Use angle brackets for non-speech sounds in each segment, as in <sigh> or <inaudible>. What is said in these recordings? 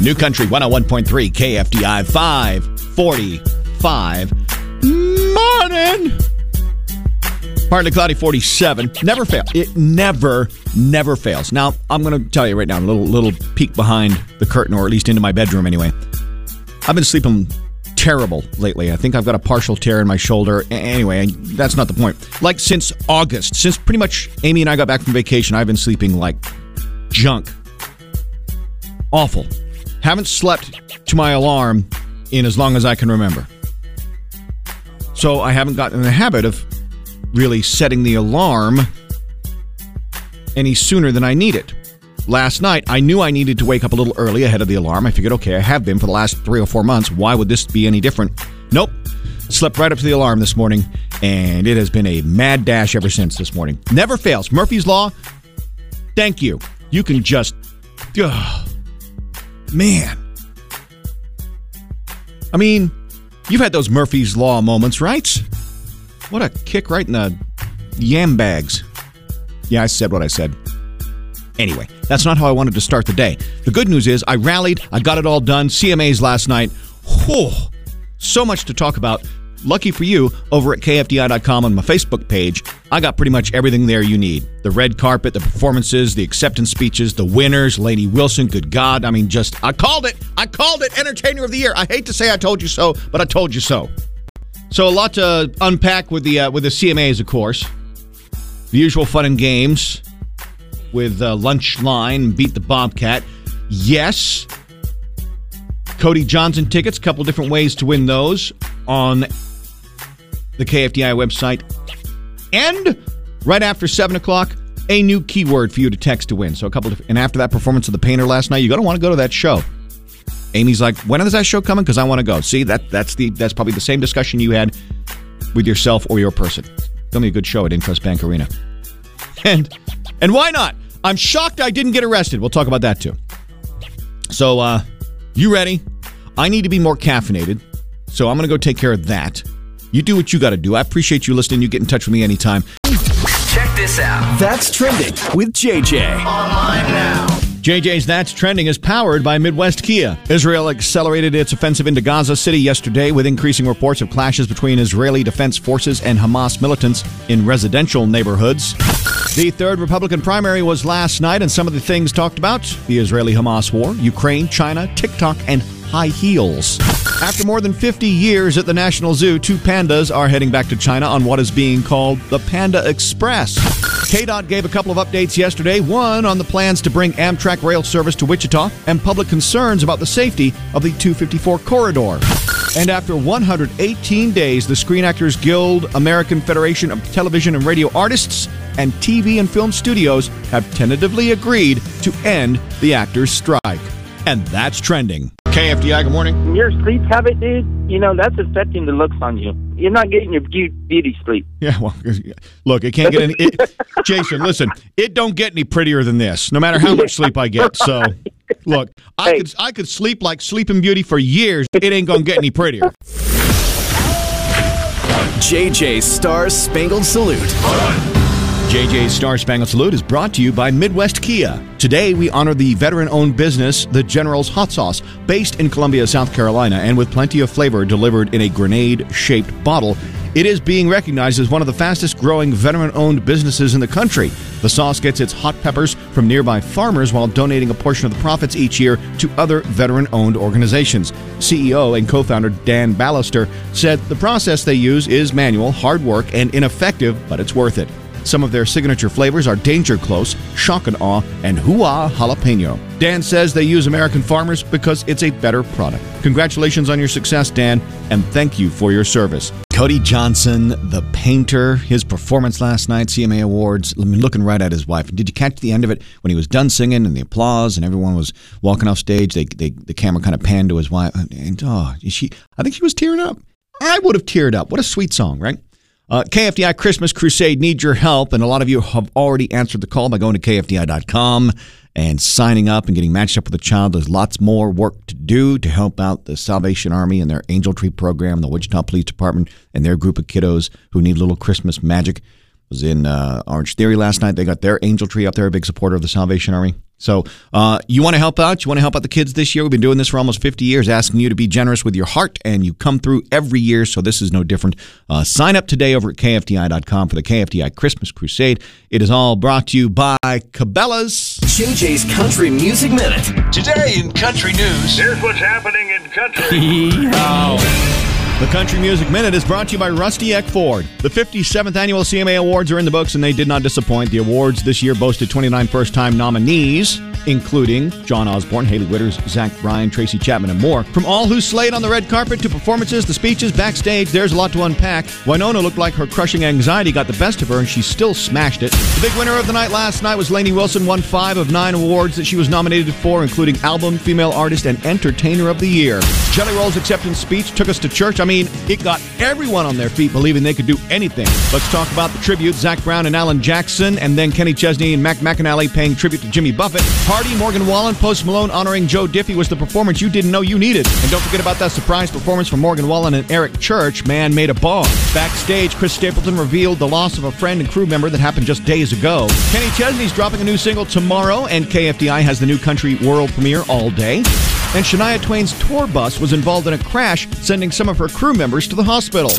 New Country 101.3 KFDI 545. Morning. Partly cloudy 47. Never fail. It never, never fails. Now, I'm going to tell you right now, a little, little peek behind the curtain, or at least into my bedroom anyway. I've been sleeping terrible lately. I think I've got a partial tear in my shoulder. Anyway, that's not the point. Like since August, since pretty much Amy and I got back from vacation, I've been sleeping like junk. Awful. Haven't slept to my alarm in as long as I can remember. So I haven't gotten in the habit of really setting the alarm any sooner than I need it. Last night, I knew I needed to wake up a little early ahead of the alarm. I figured, okay, I have been for the last three or four months. Why would this be any different? Nope. Slept right up to the alarm this morning, and it has been a mad dash ever since this morning. Never fails. Murphy's Law, thank you. You can just. Ugh, man. I mean, you've had those Murphy's Law moments, right? What a kick right in the yam bags. Yeah, I said what I said. Anyway, that's not how I wanted to start the day. The good news is I rallied, I got it all done. CMAs last night. Whew, so much to talk about. Lucky for you, over at KFDI.com on my Facebook page, I got pretty much everything there you need. The red carpet, the performances, the acceptance speeches, the winners, Lainey Wilson, good God. I mean, just, I called it. I called it Entertainer of the Year. I hate to say I told you so, but I told you so. So a lot to unpack with the uh, with the CMAs, of course. The usual fun and games with uh, Lunch Line, Beat the Bobcat. Yes, Cody Johnson tickets. a Couple different ways to win those on the KFDI website. And right after seven o'clock, a new keyword for you to text to win. So a couple, and after that performance of the Painter last night, you're gonna want to go to that show. Amy's like, when is that show coming? Because I want to go. See that that's the that's probably the same discussion you had with yourself or your person. Tell me a good show at Intrust Bank Arena. And and why not? I'm shocked I didn't get arrested. We'll talk about that too. So uh you ready? I need to be more caffeinated. So I'm gonna go take care of that. You do what you gotta do. I appreciate you listening. You get in touch with me anytime. Check this out. That's trending with JJ. Online now. JJ's That's Trending is powered by Midwest Kia. Israel accelerated its offensive into Gaza City yesterday with increasing reports of clashes between Israeli Defense Forces and Hamas militants in residential neighborhoods. The third Republican primary was last night, and some of the things talked about the Israeli Hamas war, Ukraine, China, TikTok, and high heels. After more than 50 years at the National Zoo, two pandas are heading back to China on what is being called the Panda Express. KDOT gave a couple of updates yesterday. One on the plans to bring Amtrak rail service to Wichita and public concerns about the safety of the 254 corridor. And after 118 days, the Screen Actors Guild, American Federation of Television and Radio Artists, and TV and film studios have tentatively agreed to end the actors' strike. And that's trending. KFDI, good morning. your sleep habit, dude, you know, that's affecting the looks on you. You're not getting your beauty sleep. Yeah, well, <laughs> look, it can't get any. It, <laughs> Jason, listen, it don't get any prettier than this. No matter how much sleep I get. <laughs> So, look, I Hey. could I could sleep like Sleeping Beauty for years. It ain't gonna get any prettier. JJ Star Spangled Salute. JJ's Star Spangled Salute is brought to you by Midwest Kia. Today, we honor the veteran owned business, the General's Hot Sauce, based in Columbia, South Carolina, and with plenty of flavor delivered in a grenade shaped bottle. It is being recognized as one of the fastest growing veteran owned businesses in the country. The sauce gets its hot peppers from nearby farmers while donating a portion of the profits each year to other veteran owned organizations. CEO and co founder Dan Ballister said the process they use is manual, hard work, and ineffective, but it's worth it. Some of their signature flavors are Danger Close, Shock and Awe, and Hua Jalapeno. Dan says they use American farmers because it's a better product. Congratulations on your success, Dan, and thank you for your service. Cody Johnson, the painter, his performance last night, CMA Awards, I mean, looking right at his wife. Did you catch the end of it when he was done singing and the applause and everyone was walking off stage? They, they the camera kind of panned to his wife, and oh, she, I think she was tearing up. I would have teared up. What a sweet song, right? Uh, KFDI Christmas Crusade needs your help, and a lot of you have already answered the call by going to KFDI.com and signing up and getting matched up with a child. There's lots more work to do to help out the Salvation Army and their Angel Tree program, the Wichita Police Department, and their group of kiddos who need a little Christmas magic. was in uh, Orange Theory last night. They got their angel tree up there, a big supporter of the Salvation Army. So, uh, you want to help out? You want to help out the kids this year? We've been doing this for almost 50 years, asking you to be generous with your heart, and you come through every year, so this is no different. Uh, sign up today over at KFDI.com for the KFDI Christmas Crusade. It is all brought to you by Cabela's. JJ's Country Music Minute. Today in country news. Here's what's happening in country. <laughs> The Country Music Minute is brought to you by Rusty Eck Ford. The 57th annual CMA Awards are in the books, and they did not disappoint. The awards this year boasted 29 first time nominees, including John Osborne, Hailey Whitters, Zach Bryan, Tracy Chapman, and more. From all who slayed on the red carpet to performances, the speeches, backstage, there's a lot to unpack. Wynonna looked like her crushing anxiety got the best of her, and she still smashed it. The big winner of the night last night was Lainey Wilson, won five of nine awards that she was nominated for, including Album, Female Artist, and Entertainer of the Year. Jelly Roll's acceptance speech took us to church. I mean, it got everyone on their feet believing they could do anything. Let's talk about the tribute Zac Brown and Alan Jackson, and then Kenny Chesney and Mac McAnally paying tribute to Jimmy Buffett. Hardy, Morgan Wallen, Post Malone honoring Joe Diffie was the performance you didn't know you needed. And don't forget about that surprise performance from Morgan Wallen and Eric Church, Man Made a Bomb. Backstage, Chris Stapleton revealed the loss of a friend and crew member that happened just days ago. Kenny Chesney's dropping a new single tomorrow, and KFDI has the new country world premiere all day. And Shania Twain's tour bus was involved in a crash, sending some of her crew members to the hospital.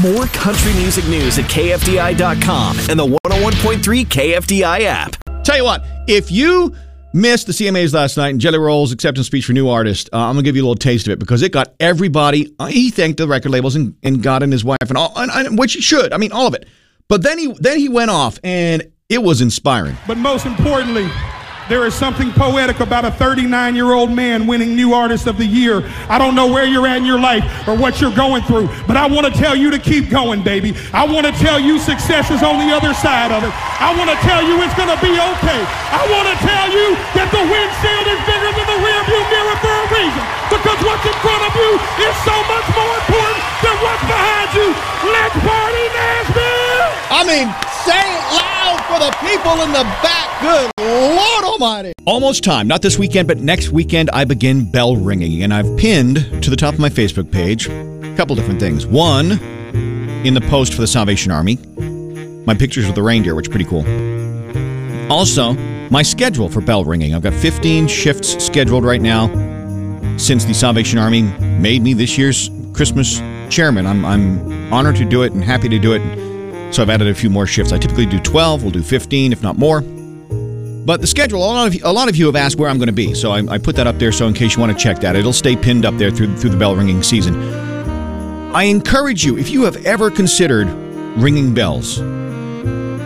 More country music news at KFDI.com and the 101.3 KFDI app. Tell you what, if you missed the CMAs last night and Jelly Roll's acceptance speech for new artist, uh, I'm gonna give you a little taste of it because it got everybody. Uh, he thanked the record labels and, and God and his wife and all, and, and, which he should. I mean, all of it. But then he then he went off and it was inspiring. But most importantly, there is something poetic about a 39 year old man winning New Artist of the Year. I don't know where you're at in your life or what you're going through, but I want to tell you to keep going, baby. I want to tell you success is on the other side of it. I want to tell you it's going to be okay. I want to tell you that the windshield is bigger than the rearview mirror for a reason. Because what's in front of you is so much more important than what's behind you. Let's party, Nashville! I mean, say it loud for the people in the back. Good Lord Almighty. Almost time. Not this weekend, but next weekend, I begin bell ringing. And I've pinned to the top of my Facebook page a couple different things. One, in the post for the Salvation Army, my pictures of the reindeer, which is pretty cool. Also, my schedule for bell ringing. I've got 15 shifts scheduled right now since the Salvation Army made me this year's Christmas chairman. I'm, I'm honored to do it and happy to do it. So I've added a few more shifts. I typically do 12, we'll do 15, if not more. But the schedule, a lot of you, a lot of you have asked where I'm going to be, so I, I put that up there. So in case you want to check that, it'll stay pinned up there through through the bell ringing season. I encourage you, if you have ever considered ringing bells,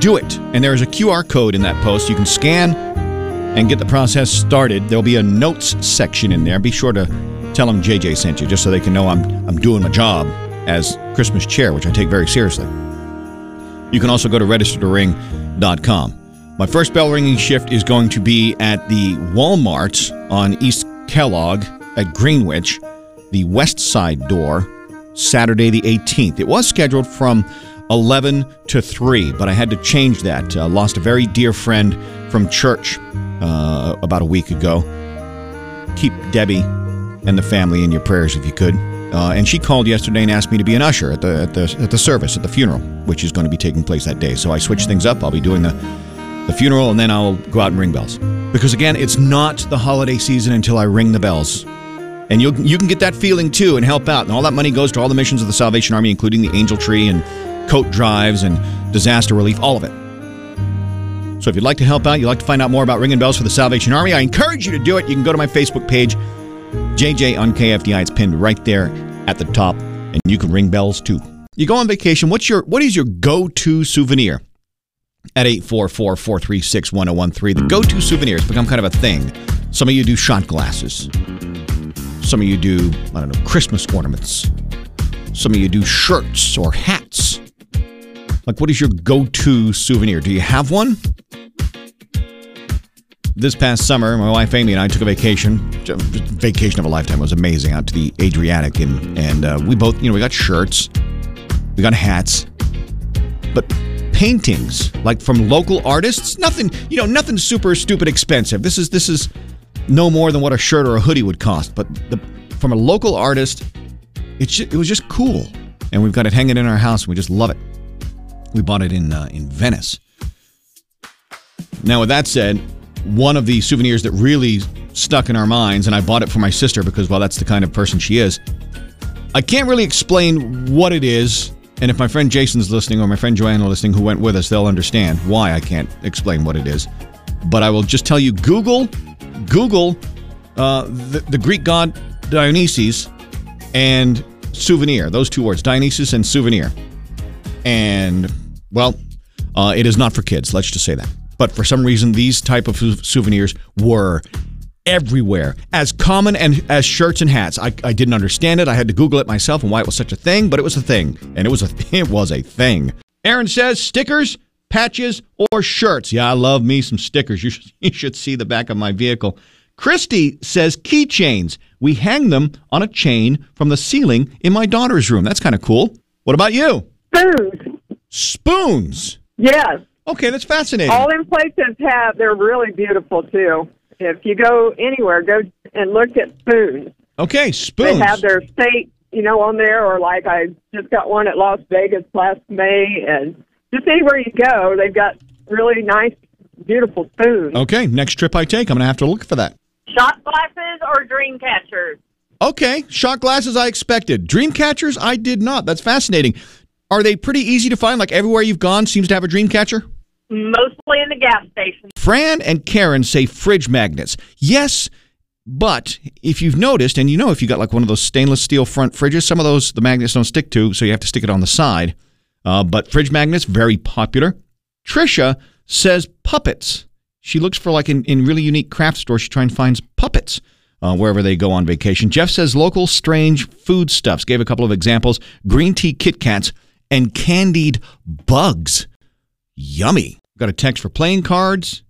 do it. And there is a QR code in that post. You can scan and get the process started. There'll be a notes section in there. Be sure to tell them JJ sent you, just so they can know I'm I'm doing my job as Christmas chair, which I take very seriously. You can also go to registertoring.com. My first bell ringing shift is going to be at the Walmart on East Kellogg at Greenwich, the west side door, Saturday the 18th. It was scheduled from 11 to 3, but I had to change that. Uh, lost a very dear friend from church uh, about a week ago. Keep Debbie and the family in your prayers if you could. Uh, and she called yesterday and asked me to be an usher at the, at the at the service at the funeral, which is going to be taking place that day. So I switched things up. I'll be doing the the funeral, and then I'll go out and ring bells. Because again, it's not the holiday season until I ring the bells. And you you can get that feeling too and help out. And all that money goes to all the missions of the Salvation Army, including the Angel Tree and coat drives and disaster relief, all of it. So if you'd like to help out, you'd like to find out more about ringing bells for the Salvation Army, I encourage you to do it. You can go to my Facebook page, JJ on KFDI. It's pinned right there at the top, and you can ring bells too. You go on vacation. What's your what is your go-to souvenir? At 844-436-1013. The go-to souvenirs become kind of a thing. Some of you do shot glasses. Some of you do, I don't know, Christmas ornaments. Some of you do shirts or hats. Like, what is your go to souvenir? Do you have one? This past summer, my wife Amy and I took a vacation. Vacation of a lifetime it was amazing out to the Adriatic, and and uh, we both, you know, we got shirts, we got hats, but paintings like from local artists, nothing, you know, nothing super stupid expensive. This is this is no more than what a shirt or a hoodie would cost, but the from a local artist, it it was just cool, and we've got it hanging in our house, and we just love it. We bought it in uh, in Venice. Now, with that said, one of the souvenirs that really stuck in our minds, and I bought it for my sister because, well, that's the kind of person she is. I can't really explain what it is, and if my friend Jason's listening or my friend Joanna listening who went with us, they'll understand why I can't explain what it is. But I will just tell you Google, Google uh, the, the Greek god Dionysus and souvenir, those two words, Dionysus and souvenir. And, well, uh, it is not for kids, let's just say that. But for some reason, these type of souvenirs were everywhere, as common and as shirts and hats. I, I didn't understand it. I had to Google it myself and why it was such a thing, but it was a thing, and it was a <laughs> it was a thing. Aaron says stickers, patches, or shirts. Yeah, I love me some stickers. You should, <laughs> you should see the back of my vehicle. Christy says keychains. We hang them on a chain from the ceiling in my daughter's room. That's kind of cool. What about you? Spoons. Spoons. Yes. Okay, that's fascinating. All them places have, they're really beautiful too. If you go anywhere, go and look at spoons. Okay, spoons. They have their state, you know, on there, or like I just got one at Las Vegas last May, and just anywhere you go, they've got really nice, beautiful spoons. Okay, next trip I take, I'm going to have to look for that. Shot glasses or dream catchers? Okay, shot glasses I expected. Dream catchers I did not. That's fascinating. Are they pretty easy to find? Like everywhere you've gone seems to have a dream catcher? Mostly in the gas station. Fran and Karen say fridge magnets. Yes, but if you've noticed, and you know if you got like one of those stainless steel front fridges, some of those the magnets don't stick to, so you have to stick it on the side. Uh, but fridge magnets, very popular. Trisha says puppets. She looks for like in, in really unique craft stores, she tries and finds puppets. Uh, wherever they go on vacation. Jeff says local strange foodstuffs. Gave a couple of examples green tea Kit Kats and candied bugs. Yummy. Got a text for playing cards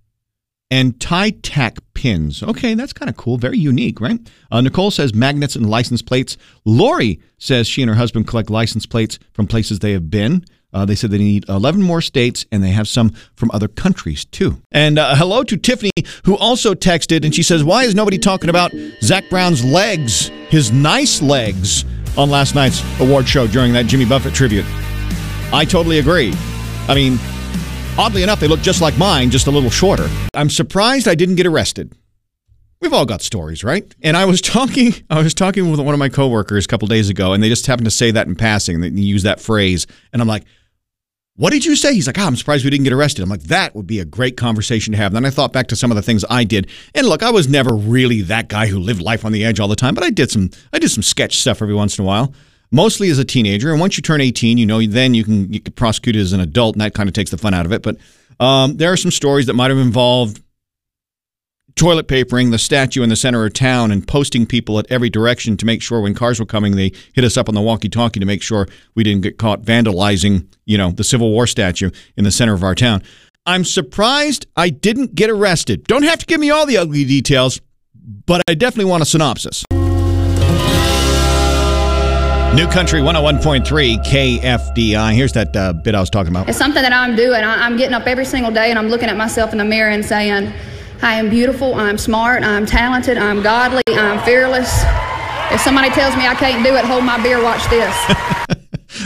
and tie tack pins. Okay, that's kind of cool. Very unique, right? Uh, Nicole says magnets and license plates. Lori says she and her husband collect license plates from places they have been. Uh, they said they need 11 more states and they have some from other countries too. And uh, hello to Tiffany, who also texted and she says, Why is nobody talking about Zac Brown's legs, his nice legs, on last night's award show during that Jimmy Buffett tribute? I totally agree. I mean, oddly enough, they look just like mine, just a little shorter. I'm surprised I didn't get arrested. We've all got stories, right? And I was <laughs> talking, I was talking with one of my coworkers a couple days ago, and they just happened to say that in passing. And they use that phrase, and I'm like, "What did you say?" He's like, oh, "I'm surprised we didn't get arrested." I'm like, "That would be a great conversation to have." then I thought back to some of the things I did, and look, I was never really that guy who lived life on the edge all the time, but I did some, I did some sketch stuff every once in a while. Mostly as a teenager, and once you turn 18, you know, then you can you can prosecute as an adult, and that kind of takes the fun out of it. But um, there are some stories that might have involved toilet papering the statue in the center of town and posting people at every direction to make sure when cars were coming they hit us up on the walkie-talkie to make sure we didn't get caught vandalizing you know the civil war statue in the center of our town. I'm surprised i didn't get arrested. Don't have to give me all the ugly details but i definitely want a synopsis New Country 101.3 KFDI. Here's that uh, bit I was talking about. It's something that I'm doing. I- I'm getting up every single day and I'm looking at myself in the mirror and saying, I am beautiful, I'm smart, I'm talented, I'm godly, I'm fearless. If somebody tells me I can't do it, hold my beer, watch this. <laughs>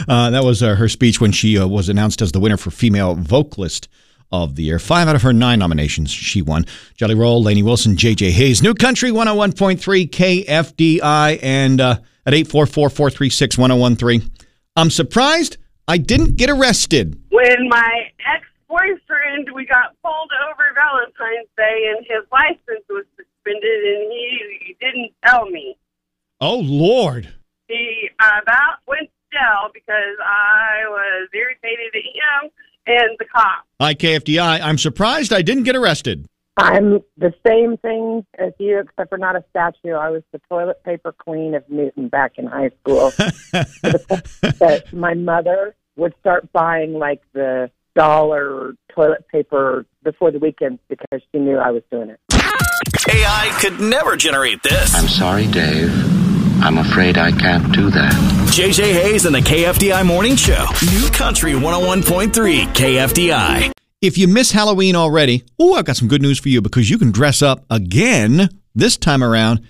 Uh, that was uh, her speech when she uh, was announced as the winner for Female Vocalist of the Year. Five out of her nine nominations she won. Jelly Roll, Lainey Wilson, J.J. Hayes. New Country 101.3 KFDI and at 844-436-1013. I'm surprised I didn't get arrested. when my ex-boyfriend we got pulled over Valentine's Day and his license was suspended and he didn't tell me. Oh, Lord. He about went to jail because I was irritated at him and the cop. Hi, KFDI. I'm surprised I didn't get arrested. I'm the same thing as you, except for not a statue. I was the toilet paper queen of Newton back in high school. <laughs> that my mother would start buying like the dollar toilet paper before the weekends because she knew I was doing it. AI could never generate this. I'm sorry, Dave. I'm afraid I can't do that. JJ Hayes and the KFDI Morning Show. New Country 101.3 KFDI. If you miss Halloween already, oh, I've got some good news for you because you can dress up again this time around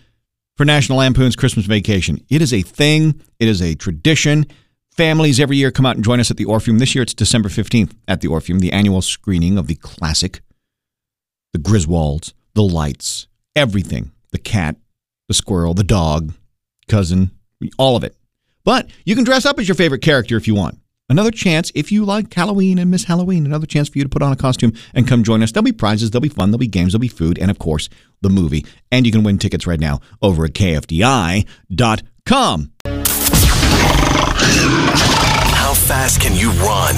for National Lampoon's Christmas Vacation. It is a thing, it is a tradition. families every year come out and join us at the Orpheum. This year it's December 15th at the Orpheum, the annual screening of the classic, the Griswolds, the lights, everything the cat, the squirrel, the dog, cousin, all of it. But you can dress up as your favorite character if you want. Another chance, if you like Halloween and miss Halloween, another chance for you to put on a costume and come join us. There'll be prizes, there'll be fun, there'll be games, there'll be food, and of course, the movie. And you can win tickets right now over at KFDI.com. How fast can you run?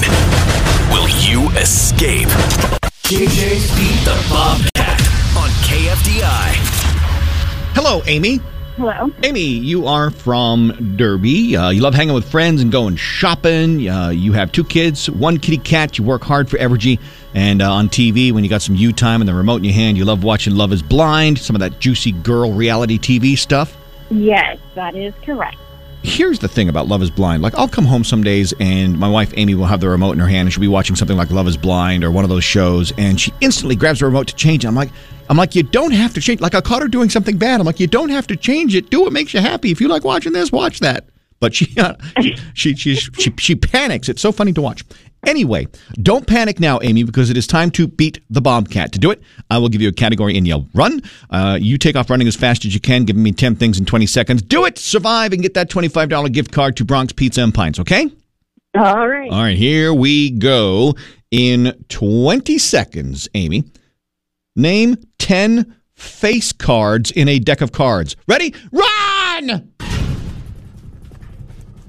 Will you escape? JJ's Beat the Bobcat on KFDI. Hello, Amy. Hello. Amy, you are from Derby. Uh, you love hanging with friends and going shopping. Uh, you have two kids, one kitty cat. You work hard for Evergy. And uh, on TV, when you got some you time and the remote in your hand, you love watching Love is Blind, some of that juicy girl reality TV stuff. Yes, that is correct. Here's the thing about Love is Blind. Like, I'll come home some days and my wife Amy will have the remote in her hand and she'll be watching something like Love is Blind or one of those shows and she instantly grabs the remote to change it. I'm like, I'm like, you don't have to change. Like, I caught her doing something bad. I'm like, you don't have to change it. Do what makes you happy. If you like watching this, watch that. But she, uh, <laughs> she, she, she, she, she panics. It's so funny to watch. Anyway, don't panic now, Amy, because it is time to beat the Bobcat. To do it, I will give you a category and yell run. Uh, you take off running as fast as you can, giving me 10 things in 20 seconds. Do it, survive, and get that $25 gift card to Bronx Pizza and Pints, okay? All right. All right, here we go. In 20 seconds, Amy, name 10 face cards in a deck of cards. Ready? Run!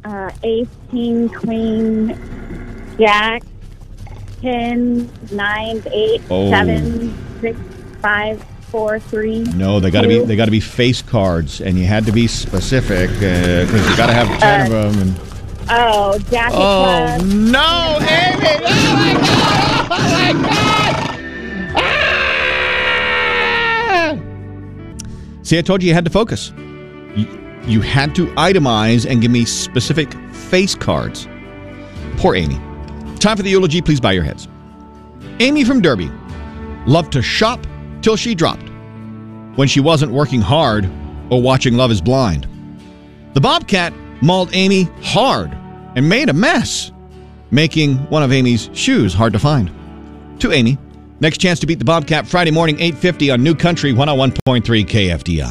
Uh, ace, king, queen, jack, ten, nine, eight, Oh. seven, six, five, four, three. No, they got to be they got to be face cards, and you had to be specific because you got to have ten of them. And Oh, jack of oh clubs. no, Amy! Oh my god! Oh my god! See, I told you you had to focus. You, you had to itemize and give me specific face cards. Poor Amy. Time for the eulogy. Please bow your heads. Amy from Derby loved to shop till she dropped when she wasn't working hard or watching Love is Blind. The Bobcat mauled Amy hard and made a mess, making one of Amy's shoes hard to find. To Amy, next chance to beat the Bobcat Friday morning 8:50 on New Country 101.3 KFDI.